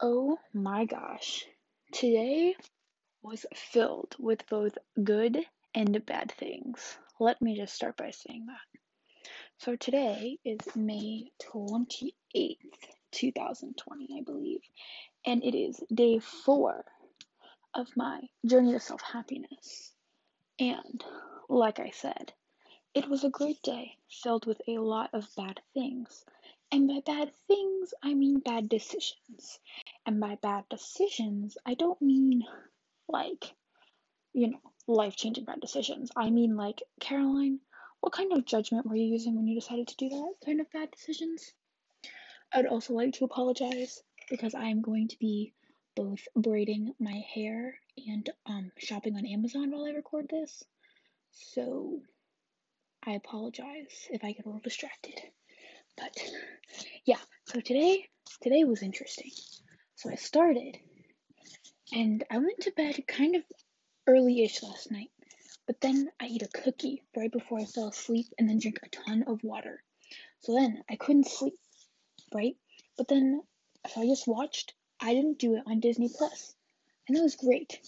Oh my gosh. Today was filled with both good and bad things. Let me just start by saying that. So today is May 28th, 2020, I believe, and it is day four of my journey to self happiness. And like I said, it was a great day filled with a lot of bad things. And by bad things, I mean bad decisions. And by bad decisions, I don't mean like, you know, life changing bad decisions. I mean, like, Caroline, what kind of judgment were you using when you decided to do that kind of bad decisions? I'd also like to apologize because I am going to be both braiding my hair and um, shopping on Amazon while I record this. So I apologize if I get a little distracted. But yeah, so today today was interesting. So I started and I went to bed kind of early-ish last night. But then I ate a cookie right before I fell asleep and then drank a ton of water. So then I couldn't sleep, right? But then so I just watched I didn't do it on Disney Plus. And that was great.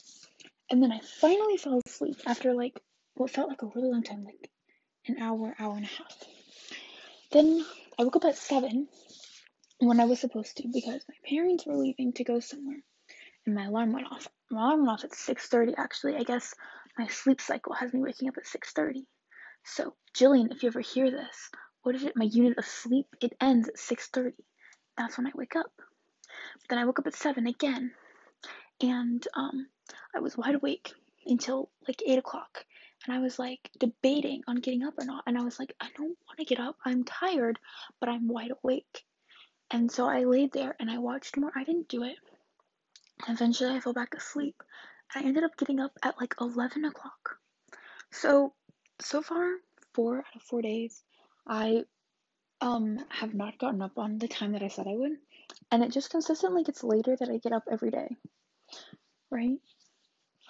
And then I finally fell asleep after like what felt like a really long time, like an hour, hour and a half. Then I woke up at seven when I was supposed to because my parents were leaving to go somewhere, and my alarm went off. My alarm went off at six thirty. Actually, I guess my sleep cycle has me waking up at six thirty. So, Jillian, if you ever hear this, what is it? My unit of sleep it ends at six thirty. That's when I wake up. But then I woke up at seven again, and um, I was wide awake until like eight o'clock and I was like debating on getting up or not. And I was like, I don't want to get up. I'm tired, but I'm wide awake. And so I laid there and I watched more. I didn't do it. Eventually, I fell back asleep. I ended up getting up at like 11 o'clock. So, so far, four out of four days, I um have not gotten up on the time that I said I would. And it just consistently gets later that I get up every day. Right?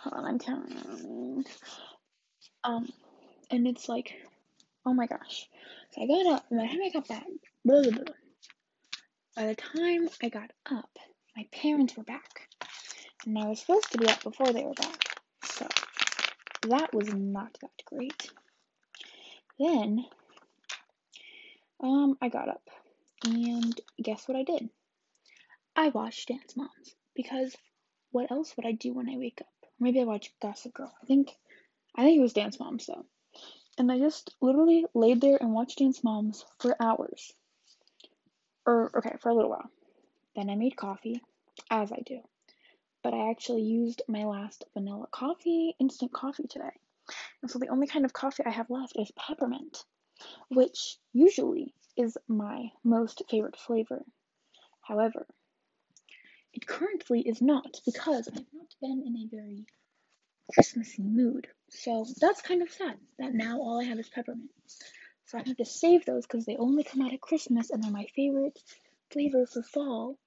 Hold on, I'm counting. Um, and it's like, oh my gosh. So I got up, by the time I got back, blah, blah, blah. By the time I got up, my parents were back. And I was supposed to be up before they were back. So that was not that great. Then um I got up and guess what I did? I watched Dance Moms because what else would I do when I wake up? Maybe I watch Gossip Girl. I think I think it was Dance Moms though. And I just literally laid there and watched Dance Moms for hours. Or, okay, for a little while. Then I made coffee, as I do. But I actually used my last vanilla coffee, instant coffee today. And so the only kind of coffee I have left is peppermint, which usually is my most favorite flavor. However, it currently is not because I've not been in a very Christmassy mood. So that's kind of sad that now all I have is peppermint. So I have to save those because they only come out at Christmas and they're my favorite flavor for fall.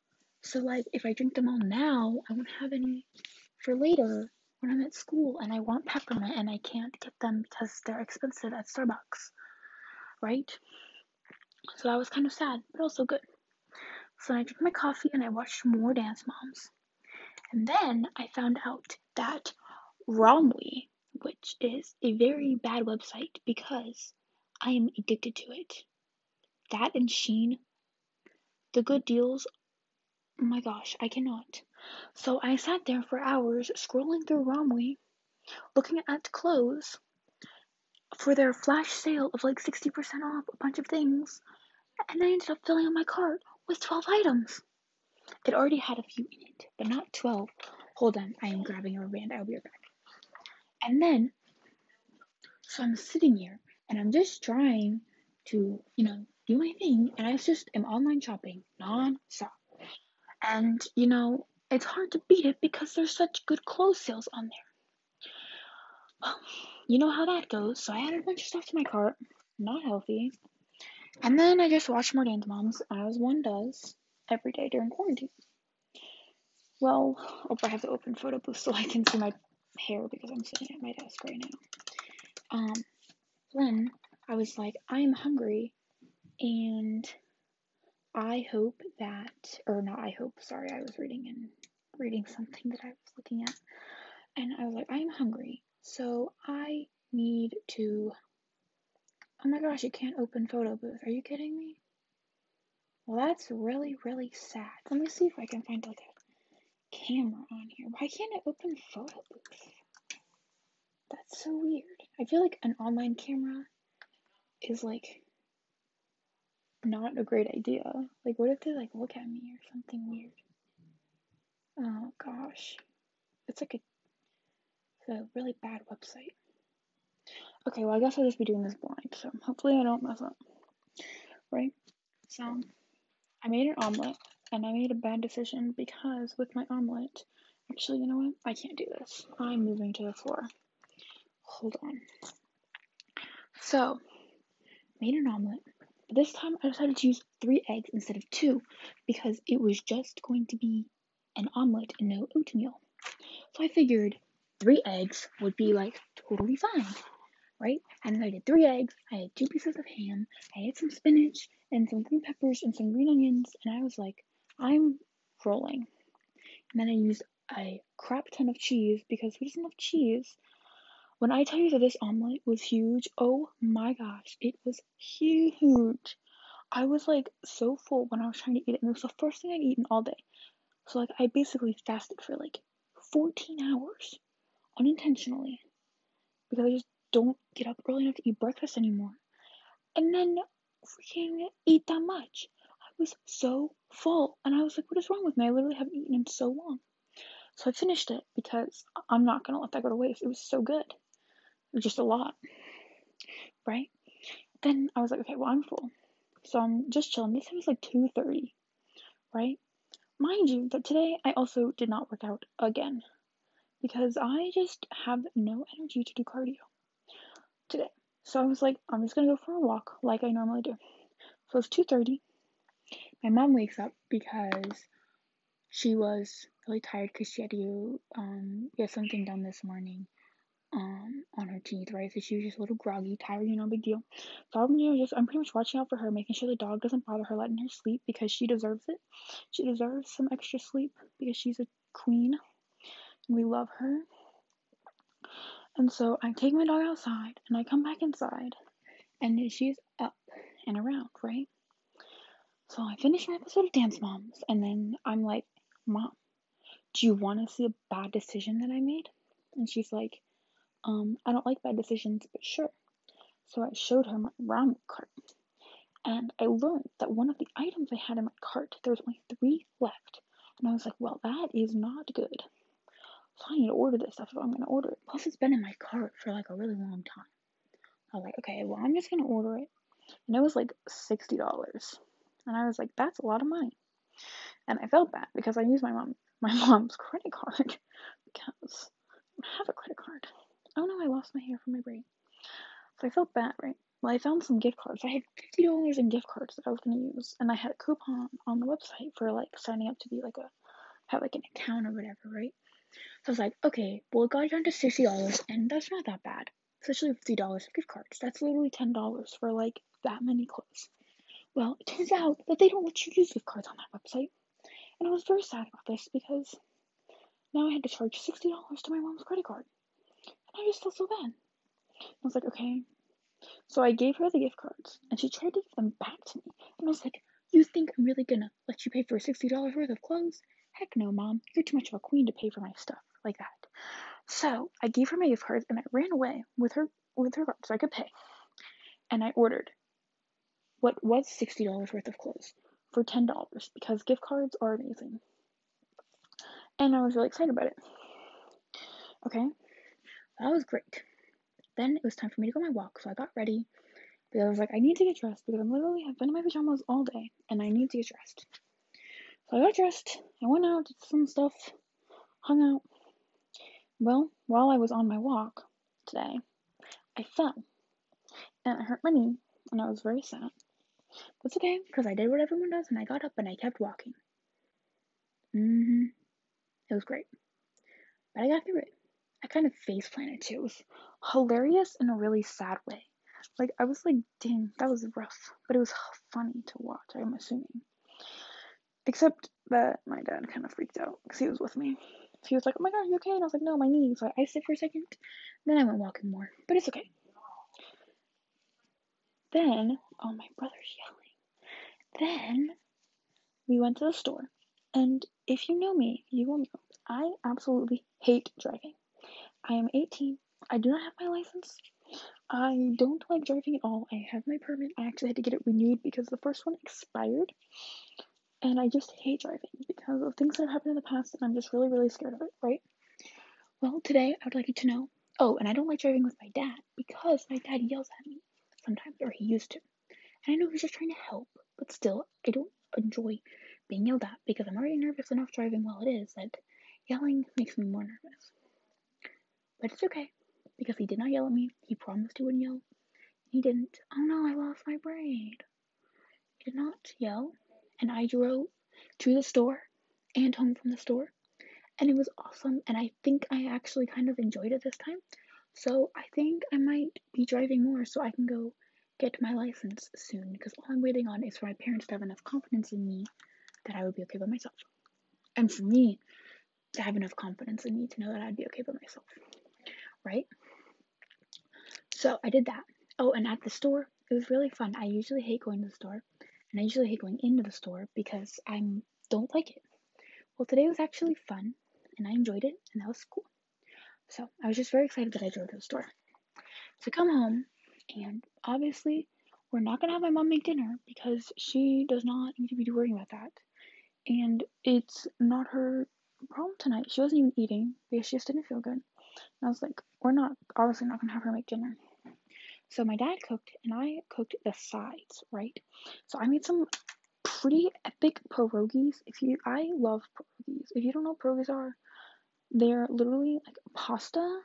So like if I drink them all now, I won't have any for later when I'm at school and I want peppermint and I can't get them because they're expensive at Starbucks. Right? So that was kind of sad, but also good. So I drank my coffee and I watched more Dance Moms. And then I found out that Romwe, which is a very bad website because I am addicted to it. That and Shein, the good deals, oh my gosh, I cannot. So I sat there for hours scrolling through Romwe, looking at clothes for their flash sale of like 60% off a bunch of things, and I ended up filling up my cart with 12 items. It already had a few in it, but not 12. Hold on, I am grabbing a rubber band. I'll be right back. And then, so I'm sitting here and I'm just trying to, you know, do my thing. And I just am online shopping non-stop. And, you know, it's hard to beat it because there's such good clothes sales on there. Well, you know how that goes. So I added a bunch of stuff to my cart. Not healthy. And then I just watched more Dance Moms, as one does every day during quarantine. Well, hope I have the open photo booth so I can see my hair because I'm sitting at my desk right now. Um, then I was like, I'm hungry, and I hope that, or not I hope, sorry, I was reading and reading something that I was looking at. And I was like, I'm hungry. So I need to. Oh my gosh, you can't open photo booth. Are you kidding me? Well, that's really, really sad. Let me see if I can find like a camera on here. Why can't I open photo booth? That's so weird. I feel like an online camera is like not a great idea. Like, what if they like look at me or something weird? Oh gosh, it's like a, it's a really bad website. Okay, well I guess I'll just be doing this blind, so hopefully I don't mess up. Right? So I made an omelet and I made a bad decision because with my omelet, actually, you know what? I can't do this. I'm moving to the floor. Hold on. So, made an omelet. But this time I decided to use three eggs instead of two because it was just going to be an omelet and no oatmeal. So I figured three eggs would be like totally fine, right? And then I did three eggs, I had two pieces of ham, I had some spinach and some green peppers and some green onions, and I was like, I'm rolling. And then I used a crap ton of cheese because who doesn't love cheese? When I tell you that this omelet was huge, oh my gosh, it was huge. I was like so full when I was trying to eat it, and it was the first thing I'd eaten all day. So like I basically fasted for like 14 hours unintentionally because I just don't get up early enough to eat breakfast anymore. And then freaking eat that much. Was so full and I was like, what is wrong with me? I literally haven't eaten in so long. So I finished it because I'm not gonna let that go to waste. It was so good. It was just a lot. Right? Then I was like, okay, well I'm full. So I'm just chilling. This was like 2.30. Right? Mind you that today I also did not work out again because I just have no energy to do cardio today. So I was like, I'm just gonna go for a walk like I normally do. So it's 2:30. My mom wakes up because she was really tired because she had to um, get something done this morning um, on her teeth, right? So she was just a little groggy, tired, you know, big deal. So I'm you know, just I'm pretty much watching out for her, making sure the dog doesn't bother her, letting her sleep because she deserves it. She deserves some extra sleep because she's a queen and we love her. And so I take my dog outside and I come back inside and she's up and around, right? So I finished my episode of Dance Moms and then I'm like, Mom, do you want to see a bad decision that I made? And she's like, um, I don't like bad decisions, but sure. So I showed her my Romwe cart. And I learned that one of the items I had in my cart, there was only three left. And I was like, well, that is not good. So I need to order this stuff if I'm going to order it. Plus, it's been in my cart for like a really long time. I was like, okay, well, I'm just going to order it. And it was like $60. And I was like, that's a lot of money. And I felt bad because I used my mom my mom's credit card because I have a credit card. Oh no, I lost my hair from my brain. So I felt bad, right? Well, I found some gift cards. I had fifty dollars in gift cards that I was gonna use, and I had a coupon on the website for like signing up to be like a have like an account or whatever, right? So I was like, okay, well, it got down to sixty dollars, and that's not that bad, especially fifty dollars of gift cards. That's literally ten dollars for like that many clothes. Well, it turns out that they don't let you use gift cards on that website, and I was very sad about this because now I had to charge sixty dollars to my mom's credit card, and I just felt so bad. I was like, okay. So I gave her the gift cards, and she tried to give them back to me, and I was like, you think I'm really gonna let you pay for sixty dollars worth of clothes? Heck no, mom. You're too much of a queen to pay for my stuff like that. So I gave her my gift cards and I ran away with her with her card so I could pay. And I ordered what was sixty dollars worth of clothes for ten dollars because gift cards are amazing. And I was really excited about it. Okay. That was great. Then it was time for me to go on my walk, so I got ready. Because I was like, I need to get dressed because I'm literally have been in my pajamas all day and I need to get dressed. So I got dressed, I went out, did some stuff, hung out. Well, while I was on my walk today, I fell. And I hurt my knee, and I was very sad. It's okay, because I did what everyone does, and I got up and I kept walking. hmm It was great. But I got through it. I kind of face planted too. It was hilarious in a really sad way. Like, I was like, dang, that was rough. But it was funny to watch, I'm assuming. Except that my dad kind of freaked out because he was with me. So He was like, "Oh my god, you okay?" And I was like, "No, my knee." So I iced it for a second. Then I went walking more, but it's okay. Then, oh, my brother's yelling. Then we went to the store, and if you know me, you will know I absolutely hate driving. I am 18. I do not have my license. I don't like driving at all. I have my permit. I actually had to get it renewed because the first one expired. And I just hate driving because of things that have happened in the past, and I'm just really, really scared of it, right? Well, today I would like you to know. Oh, and I don't like driving with my dad because my dad yells at me sometimes, or he used to. And I know he's just trying to help, but still, I don't enjoy being yelled at because I'm already nervous enough driving while it is that yelling makes me more nervous. But it's okay because he did not yell at me. He promised he wouldn't yell. He didn't. Oh no, I lost my braid. He did not yell and I drove to the store and home from the store. And it was awesome. And I think I actually kind of enjoyed it this time. So I think I might be driving more so I can go get my license soon. Because all I'm waiting on is for my parents to have enough confidence in me that I would be okay by myself. And for me to have enough confidence in me to know that I'd be okay by myself. Right? So I did that. Oh, and at the store, it was really fun. I usually hate going to the store and I usually hate going into the store because I don't like it. Well, today was actually fun, and I enjoyed it, and that was cool. So I was just very excited that I drove to the store. So come home, and obviously we're not gonna have my mom make dinner because she does not need to be worrying about that, and it's not her problem tonight. She wasn't even eating because she just didn't feel good. And I was like, we're not obviously not gonna have her make dinner. So my dad cooked and I cooked the sides, right? So I made some pretty epic pierogies. If you I love pierogies. If you don't know what pierogies are, they're literally like pasta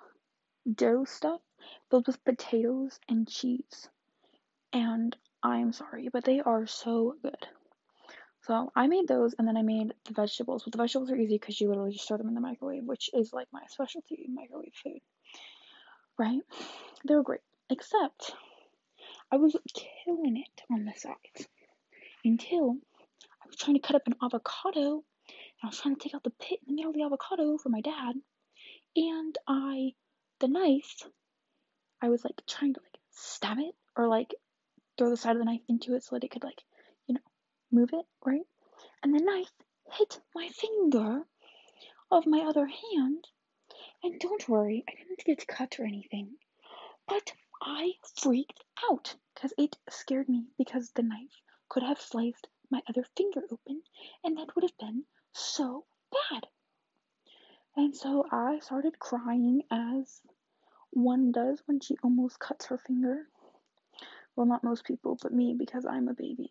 dough stuff filled with potatoes and cheese. And I'm sorry, but they are so good. So I made those and then I made the vegetables. But the vegetables are easy because you literally just throw them in the microwave, which is like my specialty microwave food. Right? They were great. Except I was killing it on the sides until I was trying to cut up an avocado I was trying to take out the pit in the middle of the avocado for my dad. And I, the knife, I was like trying to like stab it or like throw the side of the knife into it so that it could like, you know, move it, right? And the knife hit my finger of my other hand. And don't worry, I didn't get cut or anything. But I freaked out because it scared me because the knife could have sliced my other finger open and that would have been so bad. And so I started crying as one does when she almost cuts her finger. Well, not most people, but me because I'm a baby.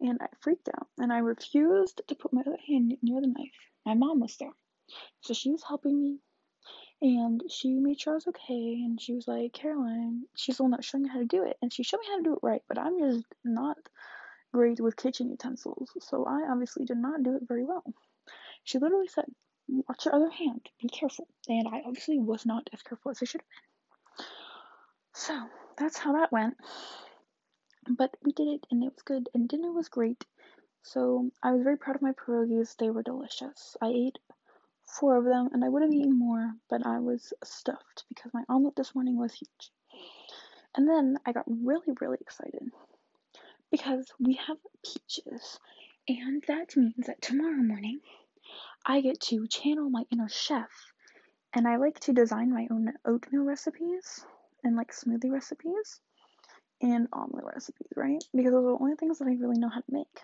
And I freaked out and I refused to put my other hand near the knife. My mom was there. So she was helping me and she made sure I was okay. And she was like, Caroline, she's the one that was showing me how to do it. And she showed me how to do it right, but I'm just not great with kitchen utensils. So I obviously did not do it very well. She literally said, Watch your other hand, be careful. And I obviously was not as careful as I should have been. So that's how that went. But we did it and it was good. And dinner was great. So I was very proud of my pierogies. They were delicious. I ate four of them, and I would have eaten more, but I was stuffed because my omelet this morning was huge. And then I got really, really excited because we have peaches, and that means that tomorrow morning I get to channel my inner chef, and I like to design my own oatmeal recipes and like smoothie recipes and omelet recipes, right? Because those are the only things that I really know how to make.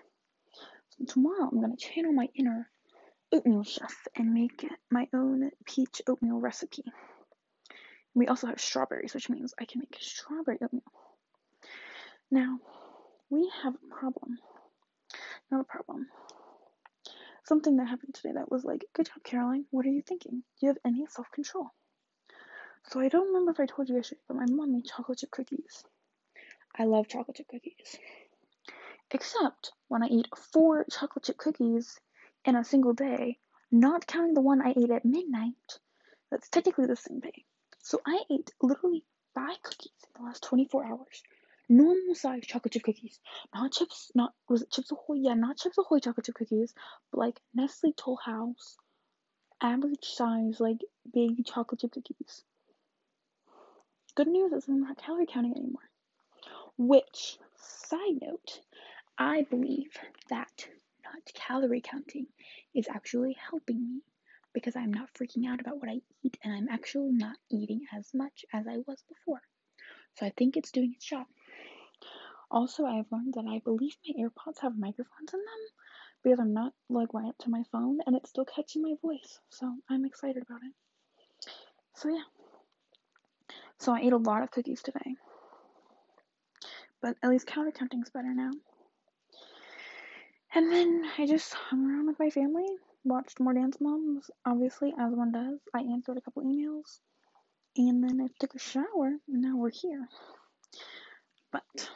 So tomorrow I'm gonna channel my inner oatmeal chef and make my own peach oatmeal recipe. We also have strawberries, which means I can make strawberry oatmeal. Now, we have a problem. Not a problem. Something that happened today that was like, good job, Caroline. What are you thinking? Do you have any self control? So I don't remember if I told you yesterday, but my mom made chocolate chip cookies. I love chocolate chip cookies. Except when I eat four chocolate chip cookies in a single day, not counting the one I ate at midnight. That's technically the same day. So I ate literally five cookies in the last 24 hours. Normal size chocolate chip cookies. Not chips, not, was it Chips Ahoy? Yeah, not Chips Ahoy chocolate chip cookies, but like Nestle Toll House, average size, like big chocolate chip cookies. Good news is I'm not calorie counting anymore. Which, side note, I believe that not calorie counting is actually helping me because I'm not freaking out about what I eat and I'm actually not eating as much as I was before. So I think it's doing its job. Also, I've learned that I believe my AirPods have microphones in them because I'm not like right up to my phone and it's still catching my voice. So I'm excited about it. So yeah. So I ate a lot of cookies today. But at least calorie counting's better now. And then I just hung around with my family, watched more Dance Moms, obviously, as one does. I answered a couple emails, and then I took a shower, and now we're here. But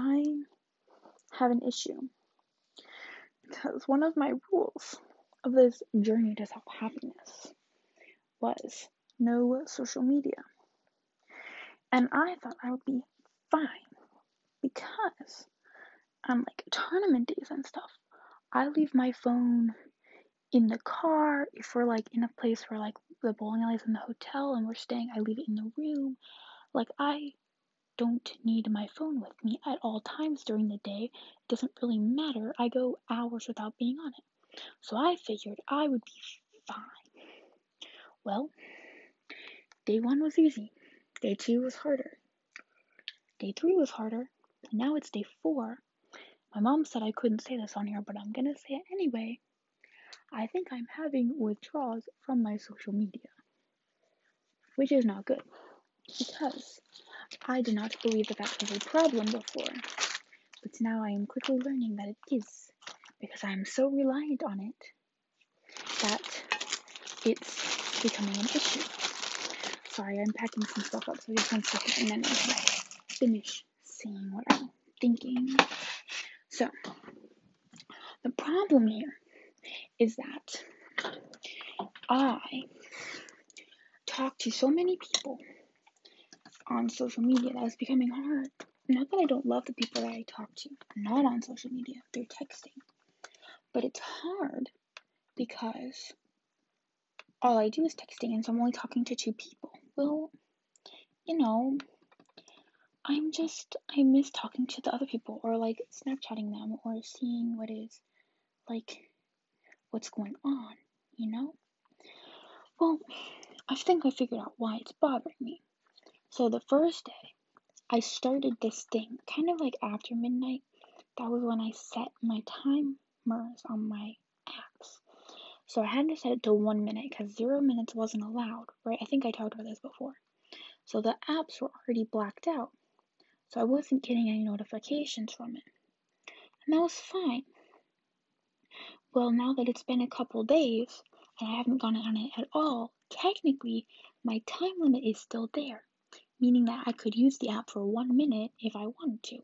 I have an issue because one of my rules of this journey to self happiness was no social media. And I thought I would be fine because on like tournament days and stuff, I leave my phone in the car. If we're like in a place where like the bowling alley's in the hotel and we're staying, I leave it in the room. Like I don't need my phone with me at all times during the day. It doesn't really matter. I go hours without being on it. So I figured I would be fine. Well, day one was easy. Day two was harder. Day three was harder. Now it's day four. My mom said I couldn't say this on here, but I'm gonna say it anyway. I think I'm having withdrawals from my social media, which is not good because I did not believe that that was a problem before, but now I am quickly learning that it is because I am so reliant on it that it's becoming an issue. Sorry, I'm packing some stuff up, so just one second and then I'll finish saying what I'm thinking. So, the problem here is that I talk to so many people on social media that it's becoming hard. Not that I don't love the people that I talk to, not on social media, they're texting. But it's hard because all I do is texting, and so I'm only talking to two people. Well, you know, I'm just, I miss talking to the other people or like Snapchatting them or seeing what is like what's going on, you know? Well, I think I figured out why it's bothering me. So the first day, I started this thing kind of like after midnight. That was when I set my timers on my apps. So I had to set it to one minute because zero minutes wasn't allowed, right? I think I talked about this before. So the apps were already blacked out. So I wasn't getting any notifications from it. And that was fine. Well, now that it's been a couple days and I haven't gone on it at all, technically my time limit is still there meaning that I could use the app for one minute if I wanted to.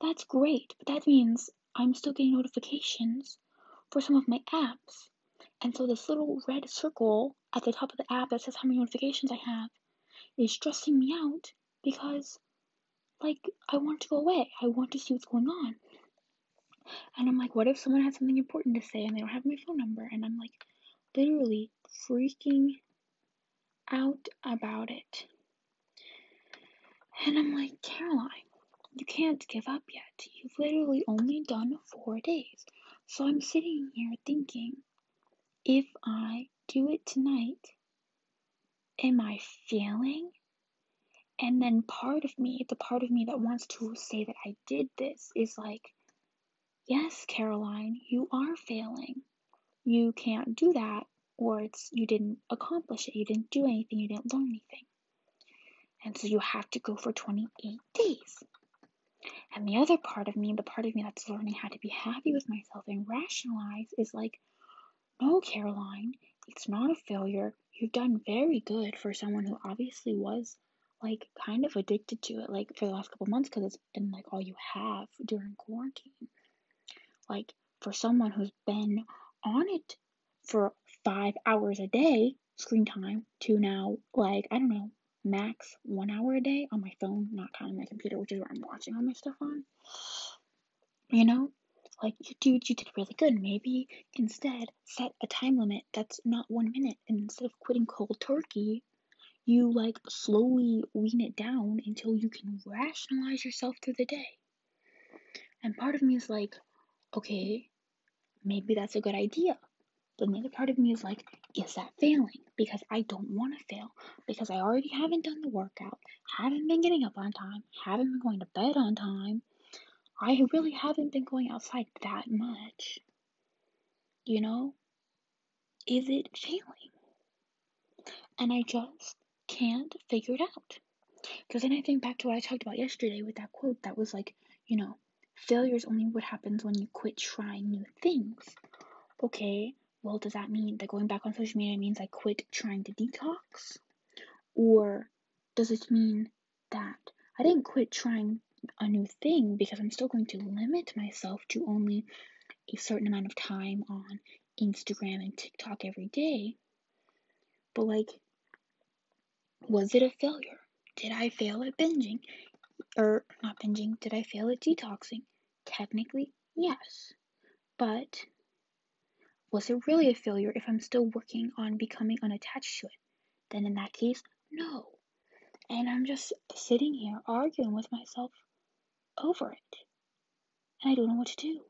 That's great, but that means I'm still getting notifications for some of my apps. And so this little red circle at the top of the app that says how many notifications I have is stressing me out because like I want to go away. I want to see what's going on. And I'm like, what if someone has something important to say and they don't have my phone number? And I'm like literally freaking out about it. And I'm like, Caroline, you can't give up yet. You've literally only done four days. So I'm sitting here thinking, if I do it tonight, am I failing? And then part of me, the part of me that wants to say that I did this, is like, yes, Caroline, you are failing. You can't do that, or it's you didn't accomplish it. You didn't do anything. You didn't learn anything. And so you have to go for 28 days. And the other part of me, the part of me that's learning how to be happy with myself and rationalize, is like, no, Caroline, it's not a failure. You've done very good for someone who obviously was like kind of addicted to it like for the last couple months because it's been like all you have during quarantine. Like for someone who's been on it for five hours a day screen time to now like I don't know max one hour a day on my phone, not counting my computer, which is where I'm watching all my stuff on. You know, like you dude, you did really good. Maybe instead set a time limit that's not one minute, and instead of quitting cold turkey, you like slowly wean it down until you can rationalize yourself through the day. And part of me is like, okay, maybe that's a good idea. But another part of me is like, is that failing? Because I don't want to fail. Because I already haven't done the workout, haven't been getting up on time, haven't been going to bed on time. I really haven't been going outside that much. You know? Is it failing? And I just can't figure it out. Because then I think back to what I talked about yesterday with that quote that was like, you know, failure is only what happens when you quit trying new things. Okay, well, does that mean that going back on social media means I quit trying to detox? Or does it mean that I didn't quit trying a new thing because I'm still going to limit myself to only a certain amount of time on Instagram and TikTok every day? But, like, was it a failure? Did I fail at binging? Or not binging, did I fail at detoxing? Technically, yes. But was it really a failure if I'm still working on becoming unattached to it? Then in that case, no. And I'm just sitting here arguing with myself over it. And I don't know what to do.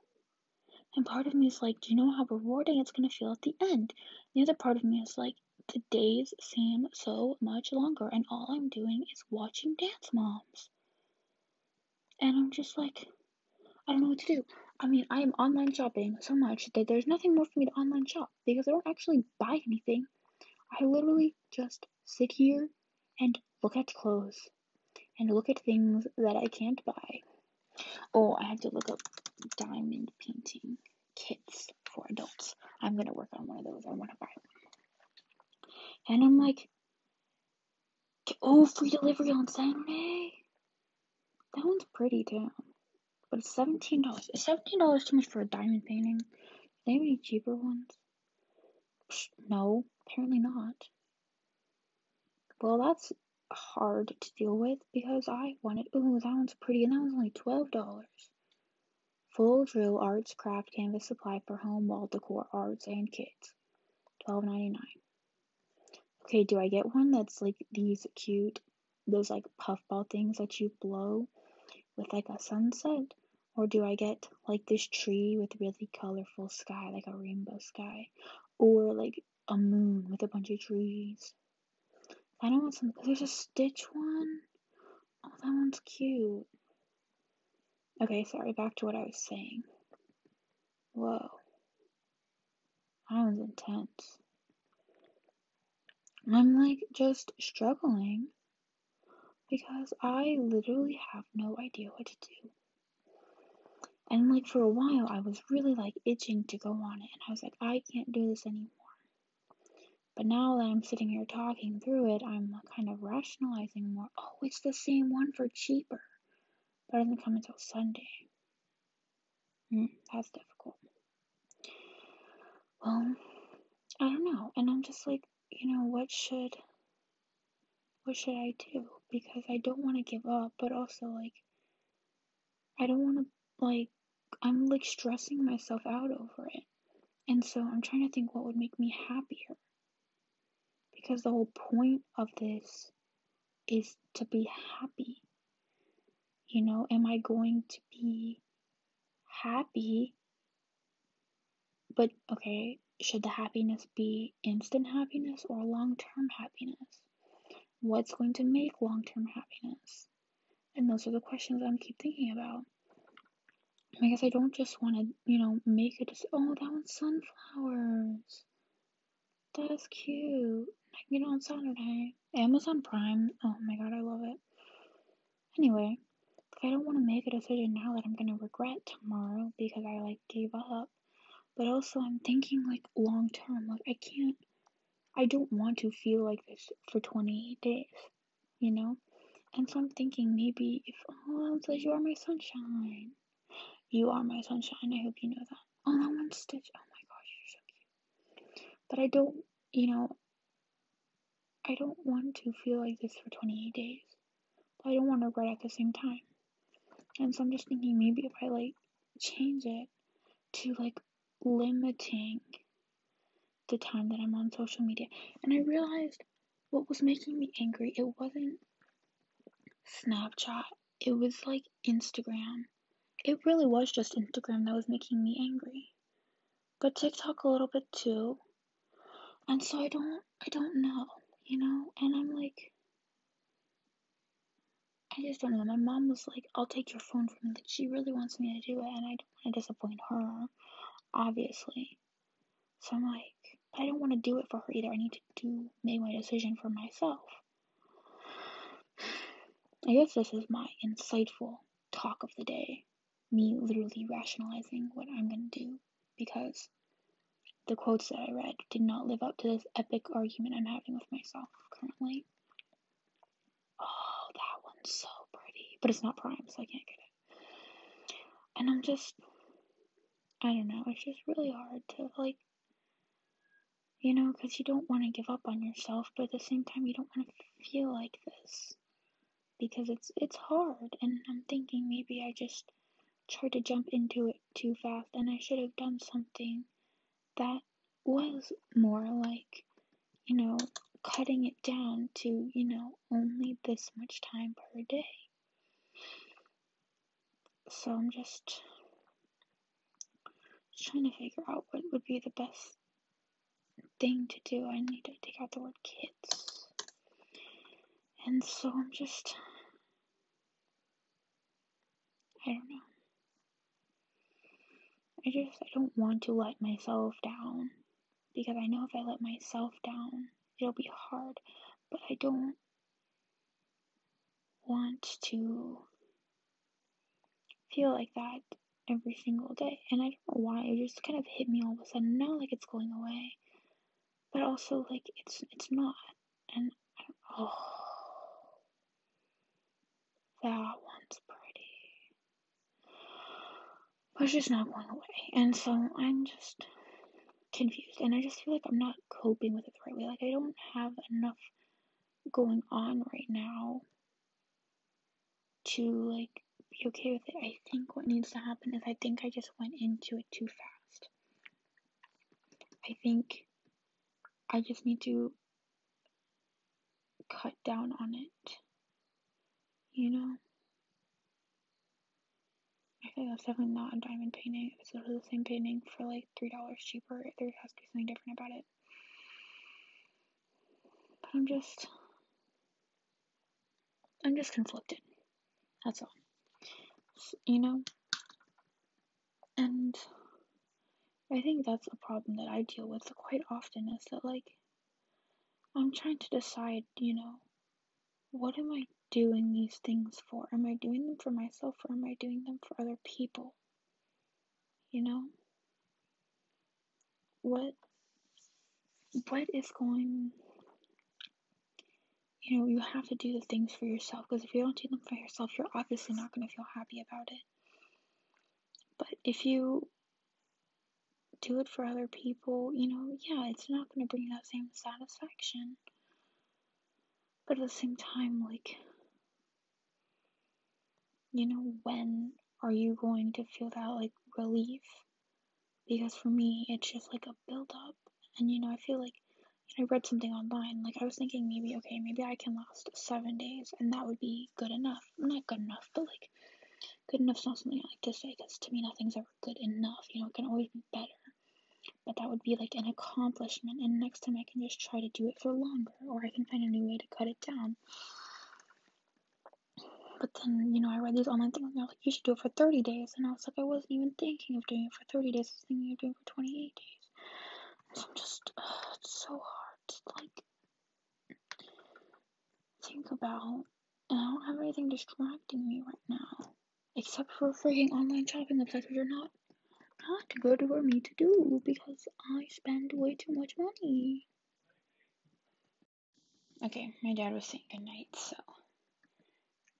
And part of me is like, do you know how rewarding it's going to feel at the end? The other part of me is like, the days seem so much longer, and all I'm doing is watching Dance Moms. And I'm just like, I don't know what to do. I mean, I am online shopping so much that there's nothing more for me to online shop because I don't actually buy anything. I literally just sit here and look at clothes and look at things that I can't buy. Oh, I have to look up diamond painting kits for adults. I'm gonna work on one of those. I want to buy one. And I'm like, oh, free delivery on Saturday. That one's pretty too. But it's seventeen dollars. Is seventeen dollars too much for a diamond painting? They have any cheaper ones? Psh, no, apparently not. Well, that's hard to deal with because I wanted. Ooh, that one's pretty, and that one's only twelve dollars. Full drill arts craft canvas supply for home wall decor arts and kits, twelve ninety nine. Okay, do I get one that's like these cute, those like puffball things that you blow with like a sunset? Or do I get like this tree with really colorful sky, like a rainbow sky? Or like a moon with a bunch of trees? I don't want some. There's a Stitch one. Oh, that one's cute. Okay, sorry, back to what I was saying. Whoa. That one's intense. I'm like just struggling because I literally have no idea what to do. And like for a while, I was really like itching to go on it, and I was like, I can't do this anymore. But now that I'm sitting here talking through it, I'm kind of rationalizing more. Oh, it's the same one for cheaper, but it doesn't come until Sunday. Hmm, that's difficult. Well, I don't know, and I'm just like, you know, what should what should I do? Because I don't want to give up, but also like I don't want to like I'm like stressing myself out over it. And so I'm trying to think what would make me happier. Because the whole point of this is to be happy. You know, am I going to be happy? But okay, should the happiness be instant happiness or long term happiness? What's going to make long term happiness? And those are the questions I'm keep thinking about. Because I don't just want to, you know, make it. Oh, that one's sunflowers. That's cute. I can get it on Saturday. Amazon Prime. Oh my god, I love it. Anyway, I don't want to make a decision now that I'm gonna regret tomorrow because I like gave up. But also, I'm thinking like long term. Like I can't. I don't want to feel like this for 28 days. You know. And so I'm thinking maybe if oh, like you are my sunshine. You are my sunshine. I hope you know that. Oh, that one Stitch. Oh my gosh, you're so cute. But I don't, you know, I don't want to feel like this for 28 days. But I don't want to regret at the same time. And so I'm just thinking maybe if I like change it to like limiting the time that I'm on social media. And I realized what was making me angry, it wasn't Snapchat, it was like Instagram. It really was just Instagram that was making me angry. But TikTok a little bit too. And so I don't I don't know, you know? And I'm like I just don't know. My mom was like, I'll take your phone from you. Like, she really wants me to do it, and I don't want to disappoint her, obviously. So I'm like, I don't want to do it for her either. I need to do make my decision for myself. I guess this is my insightful talk of the day. Me literally rationalizing what I'm gonna do because the quotes that I read did not live up to this epic argument I'm having with myself currently. Oh, that one's so pretty. But it's not prime, so I can't get it. And I'm just I don't know, it's just really hard to like you know, because you don't want to give up on yourself, but at the same time, you don't want to feel like this because it's it's hard. And I'm thinking maybe I just tried to jump into it too fast, and I should have done something that was more like, you know, cutting it down to you know only this much time per day. So I'm just, just trying to figure out what would be the best thing to do. I need to take out the word kids. And so I'm just, I don't know. I just, I don't want to let myself down because I know if I let myself down, it'll be hard. But I don't want to feel like that every single day. And I don't know why, it just kind of hit me all of a sudden. Not like it's going away but also like it's it's not and oh that one's pretty but just not going away and so i'm just confused and i just feel like i'm not coping with it the right way like i don't have enough going on right now to like be okay with it i think what needs to happen is i think i just went into it too fast i think I just need to cut down on it. You know? That's definitely not a diamond painting. It's literally the same painting for like $3 cheaper. There has to be something different about it. But I'm just. I'm just conflicted. That's all. You know? And I think that's a problem that I deal with quite often is that, like, I'm trying to decide, you know, what am I doing these things for? Am I doing them for myself or am I doing them for other people? You know? What what is going you know, you have to do the things for yourself because if you don't do them for yourself, you're obviously not going to feel happy about it. But if you do it for other people, you know, yeah, it's not going to bring that same satisfaction. But at the same time, like, you know, when are you going to feel that, like, relief? Because for me, it's just like a build up. And, you know, I feel like, I read something online. Like, I was thinking maybe, okay, maybe I can last seven days and that would be good enough. Not good enough, but like, good enough's not something I like to say because to me, nothing's ever good enough. You know, it can always be better but that would be like an accomplishment and next time I can just try to do it for longer or I can find a new way to cut it down. But then, you know, I read these online things and they're like, you should do it for 30 days. And I was like, I wasn't even thinking of doing it for 30 days. I was thinking of doing it for 28 days. So I'm just, uh, it's so hard to, like, think about. And I don't have anything distracting me right now. Except for freaking online shopping websites, which are not not good for me to do because I spend way too much money. Okay, my dad was saying goodnight, so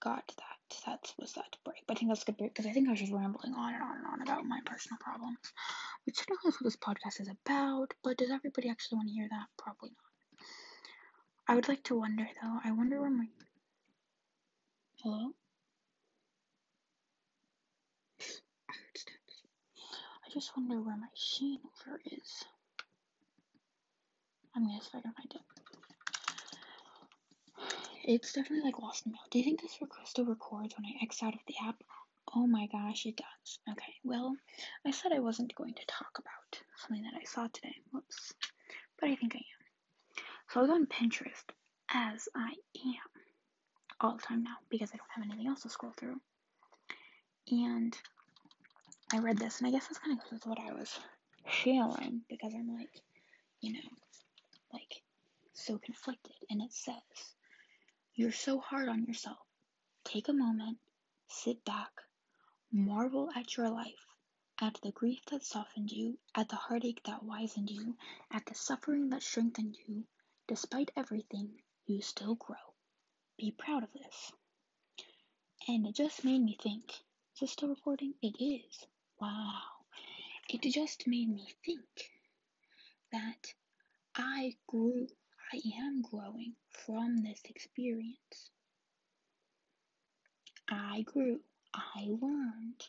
got that. That was that break. But I think that's a good break because I think I was just rambling on and on and on about my personal problems, which technically is what this podcast is about. But does everybody actually want to hear that? Probably not. I would like to wonder though. I wonder where my. Hello? I. I just wonder where my sheen is. I'm gonna see if I can find it. It's definitely like lost in mail. Do you think this still records when I X out of the app? Oh my gosh, it does. Okay, well, I said I wasn't going to talk about something that I saw today. Whoops. But I think I am. So I was on Pinterest, as I am, all the time now, because I don't have anything else to scroll through. And I read this, and I guess this kind of goes with what I was feeling, because I'm like, you know, like, so conflicted. And it says, You're so hard on yourself. Take a moment, sit back, Marvel at your life, at the grief that softened you, at the heartache that wizened you, at the suffering that strengthened you. Despite everything, you still grow. Be proud of this. And it just made me think is still recording? It is. Wow. It just made me think that I grew, I am growing from this experience. I grew. I learned.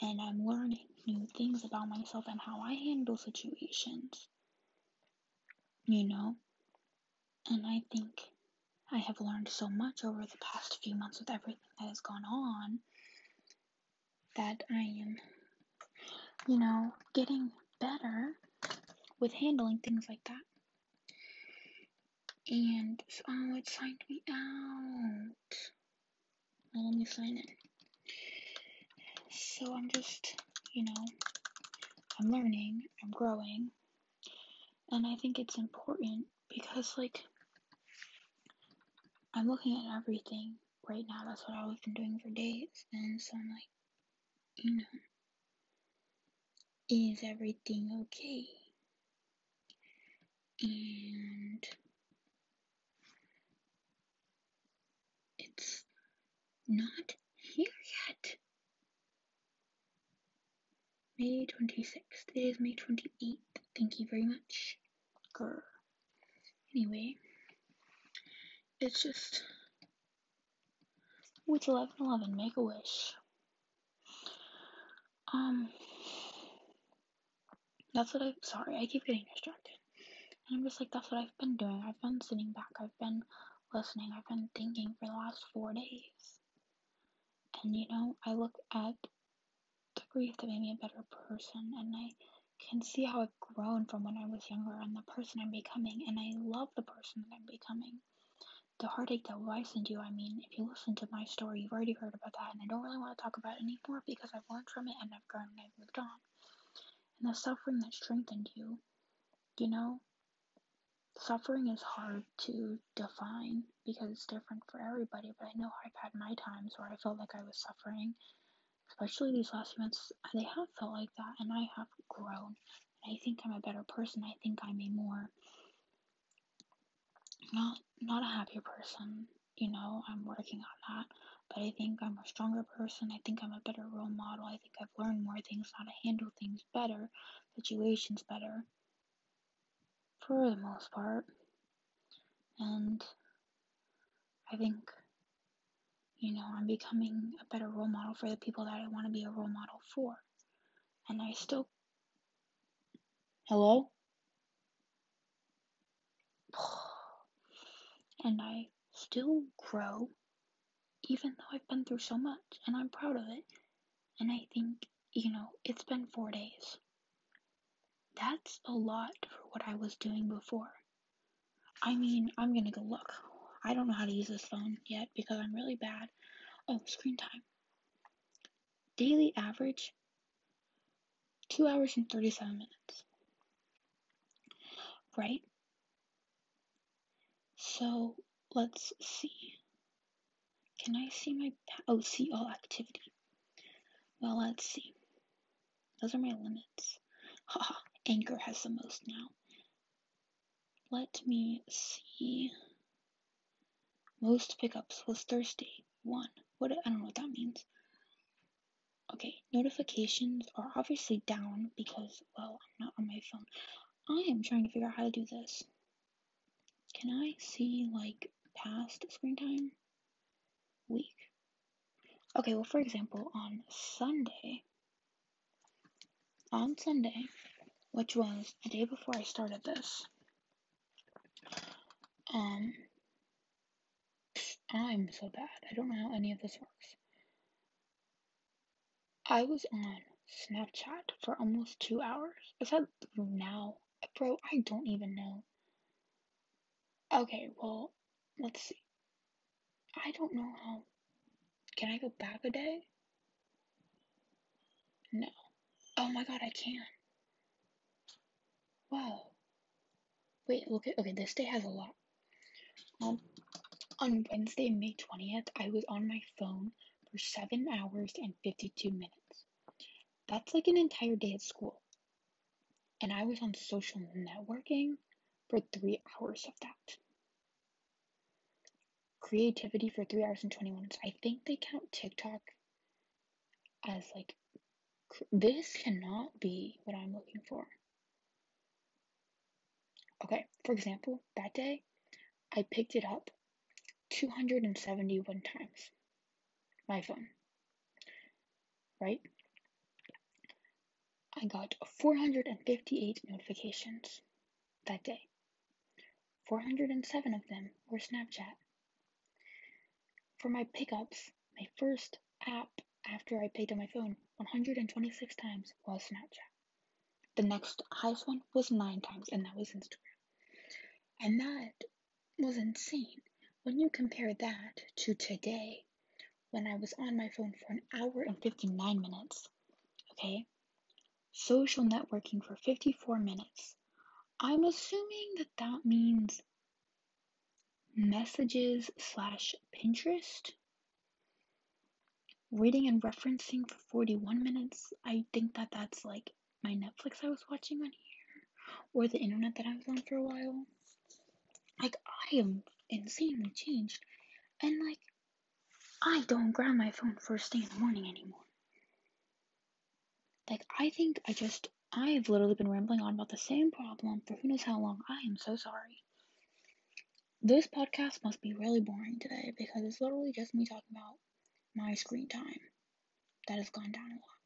And I'm learning new things about myself and how I handle situations. You know? And I think I have learned so much over the past few months with everything that has gone on that I am, you know, getting better with handling things like that. And oh, it signed me out. Well, let me sign in. So I'm just, you know, I'm learning, I'm growing, and I think it's important because, like, I'm looking at everything right now. That's what I've been doing for days, and so I'm like, you know, is everything okay? And it's not here yet. May 26th. It is May 28th. Thank you very much. Grr. Anyway, it's just. Oh, it's 11 11. Make a wish. Um. That's what I. Sorry, I keep getting distracted. And I'm just like, that's what I've been doing. I've been sitting back. I've been listening. I've been thinking for the last four days. And you know, I look at the grief that made me a better person, and I can see how I've grown from when I was younger and the person I'm becoming, and I love the person that I'm becoming. The heartache that wizened you, I mean, if you listen to my story, you've already heard about that, and I don't really want to talk about it anymore because I've learned from it and I've grown and I've moved on. And the suffering that strengthened you, you know, suffering is hard to define because it's different for everybody, but I know I've had my times where I felt like I was suffering, especially these last few months. They have felt like that, and I have grown. I think I'm a better person. I think I'm a more not not a happier person. You know, I'm working on that, but I think I'm a stronger person. I think I'm a better role model. I think I've learned more things, how to handle things better, situations better for the most part. And I think, you know, I'm becoming a better role model for the people that I want to be a role model for. And I still. Hello? And I still grow, even though I've been through so much, and I'm proud of it. And I think, you know, it's been four days. That's a lot for what I was doing before. I mean, I'm gonna go look. I don't know how to use this phone yet because I'm really bad. Oh, screen time. Daily average 2 hours and 37 minutes. Right? So let's see. Can I see my. Oh, see all activity. Well, let's see. Those are my limits. Haha, Anchor has the most now. Let me see. Most pickups was Thursday. One. What I don't know what that means. Okay, notifications are obviously down because well, I'm not on my phone. I am trying to figure out how to do this. Can I see like past screen time? Week. Okay, well, for example, on Sunday, on Sunday, which was the day before I started this, um, I'm so bad. I don't know how any of this works. I was on Snapchat for almost two hours. Is that now? Bro, I don't even know. Okay, well, let's see. I don't know how. Can I go back a day? No. Oh my god, I can. Wow. Wait, look at. Okay, this day has a lot. Um, on Wednesday, May 20th, I was on my phone for 7 hours and 52 minutes. That's like an entire day at school. And I was on social networking for 3 hours of that. Creativity for 3 hours and 20 minutes. I think they count TikTok as like. This cannot be what I'm looking for. Okay, for example, that day I picked it up 271 times. My phone. Right? I got 458 notifications that day. 407 of them were Snapchat. For my pickups, my first app after I picked up my phone 126 times was Snapchat. The next highest one was 9 times, and that was Instagram. And that was insane. When you compare that to today, when I was on my phone for an hour and 59 minutes, okay, social networking for 54 minutes, I'm assuming that that means messages slash Pinterest. Reading and referencing for 41 minutes. I think that that's like my Netflix I was watching on here, or the internet that I was on for a while. Like, I am insanely changed. And, like, I don't grab my phone first thing in the morning anymore. Like, I think I just, I've literally been rambling on about the same problem for who knows how long. I am so sorry. This podcast must be really boring today because it's literally just me talking about my screen time that has gone down a lot.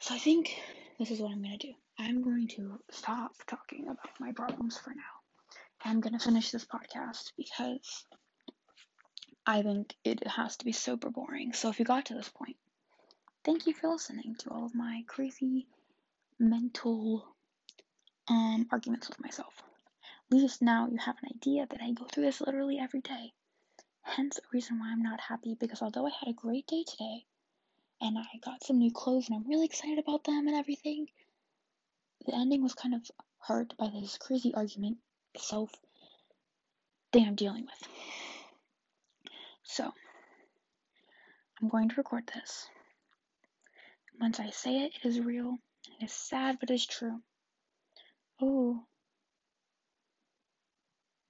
So I think this is what I'm going to do. I'm going to stop talking about my problems for now. I'm going to finish this podcast because I think it has to be super boring. So if you got to this point, thank you for listening to all of my crazy mental um, arguments with myself. At least now you have an idea that I go through this literally every day. Hence a reason why I'm not happy because although I had a great day today and I got some new clothes and I'm really excited about them and everything, the ending was kind of hurt by this crazy argument self thing I'm dealing with. So, I'm going to record this. Once I say it, it is real. It is sad, but it is true. Oh.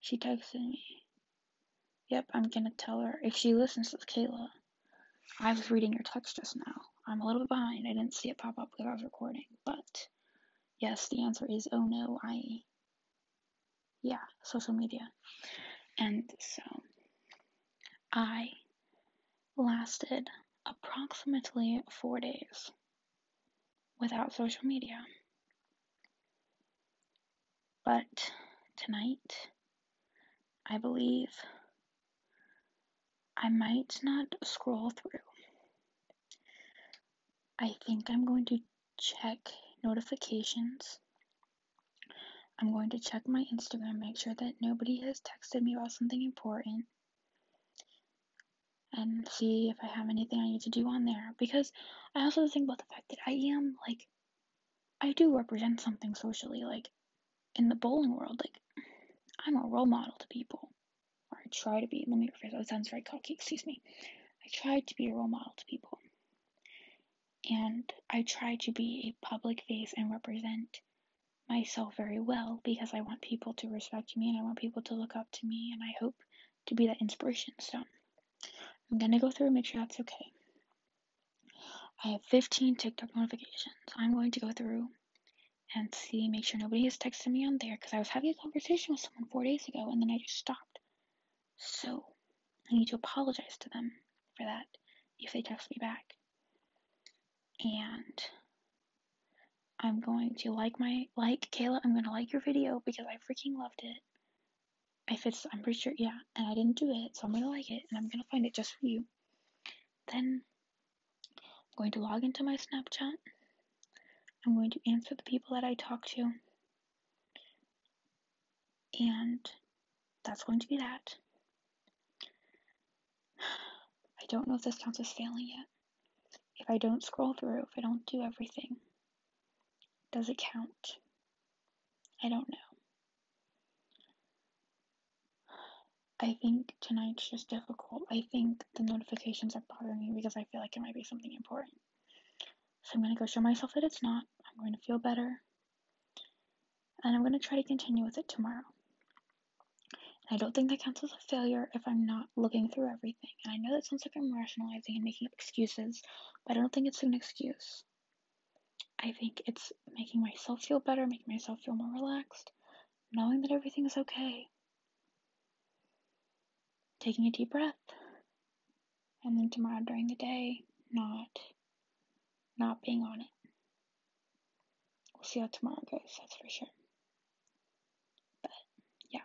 She texted me. Yep, I'm gonna tell her. If she listens to Kayla, I was reading your text just now. I'm a little bit behind. I didn't see it pop up because I was recording. But yes, the answer is oh no, I. Yeah, social media. And so I lasted approximately four days without social media. But tonight, I believe I might not scroll through. I think I'm going to check notifications. I'm going to check my Instagram, make sure that nobody has texted me about something important, and see if I have anything I need to do on there. Because I also think about the fact that I am, like, I do represent something socially, like, in the bowling world. Like, I'm a role model to people Or I try to be, let me rephrase that, sounds very cocky, excuse me. I try to be a role model to people. And I try to be a public face and represent myself very well because I want people to respect me and I want people to look up to me and I hope to be that inspiration. So I'm gonna go through and make sure that's okay. I have 15 TikTok notifications. I'm going to go through and see, make sure nobody has texted me on there because I was having a conversation with someone four days ago and then I just stopped. So I need to apologize to them for that if they text me back. And I'm going to like my like Kayla, I'm gonna like your video because I freaking loved it. If it's I'm pretty sure yeah, and I didn't do it, so I'm gonna like it and I'm gonna find it just for you. Then I'm going to log into my Snapchat. I'm going to answer the people that I talk to. And that's going to be that. I don't know if this counts as failing yet. If I don't scroll through, if I don't do everything, does it count? I don't know. I think tonight's just difficult. I think the notifications are bothering me because I feel like it might be something important. So I'm going to go show myself that it's not. I'm going to feel better. And I'm going to try to continue with it tomorrow. I don't think that counts as a failure if I'm not looking through everything. And I know that sounds like I'm rationalizing and making up excuses, but I don't think it's an excuse. I think it's making myself feel better, making myself feel more relaxed, knowing that everything is okay. Taking a deep breath. And then tomorrow during the day, not not being on it. We'll see how tomorrow goes, that's for sure. But yeah.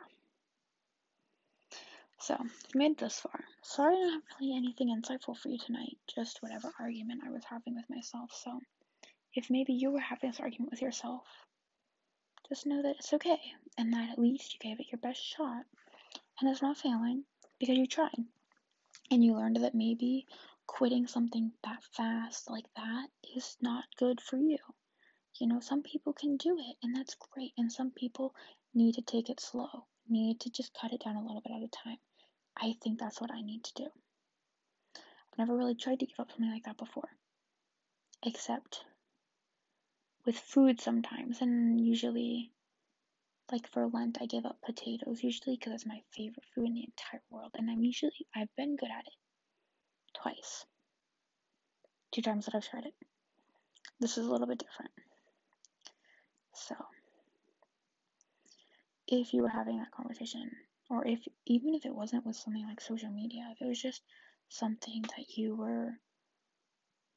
So, you made this far, sorry I don't have really anything insightful for you tonight, just whatever argument I was having with myself. So, if maybe you were having this argument with yourself, just know that it's okay, and that at least you gave it your best shot, and it's not failing because you tried. And you learned that maybe quitting something that fast like that is not good for you. You know, some people can do it, and that's great, and some people need to take it slow, need to just cut it down a little bit at a time. I think that's what I need to do. I've never really tried to give up something like that before. Except with food sometimes, and usually, like for Lent, I give up potatoes usually because it's my favorite food in the entire world, and I'm usually, I've been good at it. Twice. Two times that I've tried it. This is a little bit different. So, if you were having that conversation or if even if it wasn't with something like social media, if it was just something that you were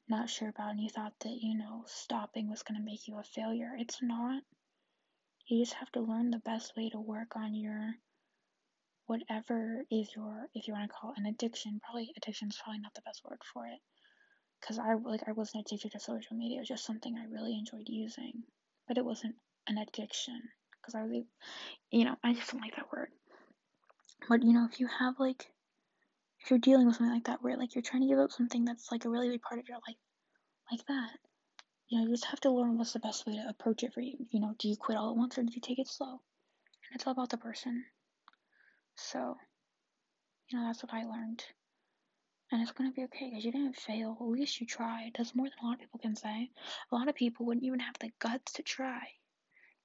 not sure about and you thought that, you know, stopping was going to make you a failure, it's not. You just have to learn the best way to work on your whatever is your if you want to call it an addiction. Probably addiction is probably not the best word for it. Cause I like I wasn't addicted to social media. It was just something I really enjoyed using, but it wasn't an addiction. Cause I was, you know, I just don't like that word. But you know, if you have like, if you're dealing with something like that, where like you're trying to give up something that's like a really big part of your life, like that, you know, you just have to learn what's the best way to approach it for you. You know, do you quit all at once or do you take it slow? And it's all about the person. So, you know, that's what I learned. And it's gonna be okay because you didn't fail. At least you tried. That's more than a lot of people can say. A lot of people wouldn't even have the guts to try.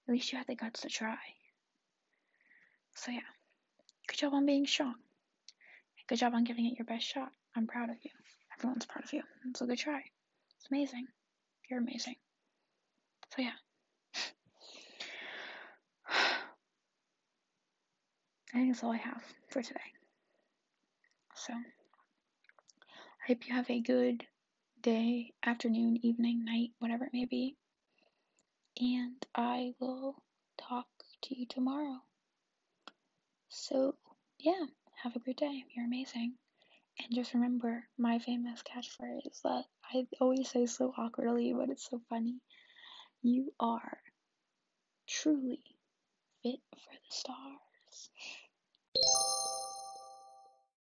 At least you had the guts to try. So, yeah. Good job on being strong. Good job on giving it your best shot. I'm proud of you. Everyone's proud of you. It's a good try. It's amazing. You're amazing. So yeah. I think that's all I have for today. So I hope you have a good day, afternoon, evening, night, whatever it may be. And I will talk to you tomorrow. So, yeah, have a great day. You're amazing. And just remember my famous catchphrase that I always say so awkwardly, but it's so funny. You are truly fit for the stars.